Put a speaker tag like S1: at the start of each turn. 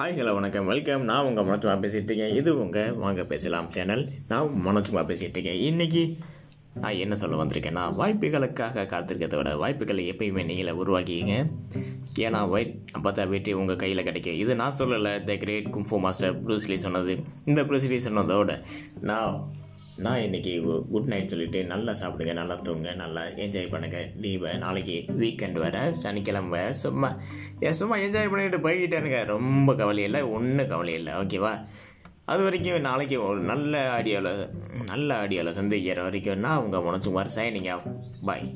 S1: Hi hello வணக்கம். Welcome நான் உங்கள் மனோஜ்மா பேசிகிட்டு இருக்கேன். இது உங்கள் வாங்க பேசலாம் சேனல். நான் மனோஜ்மா பேசிகிட்டு இருக்கேன். இன்றைக்கி நான் என்ன சொல்ல வந்திருக்கேன்னா வாய்ப்புகளுக்காக காத்திருக்கிறத விட வாய்ப்புகளை எப்பயுமே நீங்களே உருவாக்கிங்க ஏன்னா ஒயிட் பார்த்தா வெற்றி உங்கள் கையில் கிடைக்கும். இது நான் சொல்லலை the great kung fu master Bruce Lee சொன்னது. இந்த ப்ரூஸ்லி சொன்னதோட நான் நான் இன்றைக்கி குட் நைட் சொல்லிவிட்டு நல்லா சாப்பிடுங்க நல்லா தூங்க நல்லா என்ஜாய் பண்ணுங்கள் லீவை நாளைக்கு வீக்கெண்ட் வர சனிக்கிழமை வர சும்மா ஏன் சும்மா என்ஜாய் பண்ணிட்டு போய்கிட்டே இருங்க. ரொம்ப கவலை இல்லை ஒன்றும் கவலை இல்லை ஓகேவா அது வரைக்கும் நாளைக்கு ஒரு நல்ல ஆடியோவில் நல்ல ஆடியோவில் சந்திக்கிற வரைக்கும் நான் உங்கள் மனசுமார் சைனிங் ஆஃப் பாய்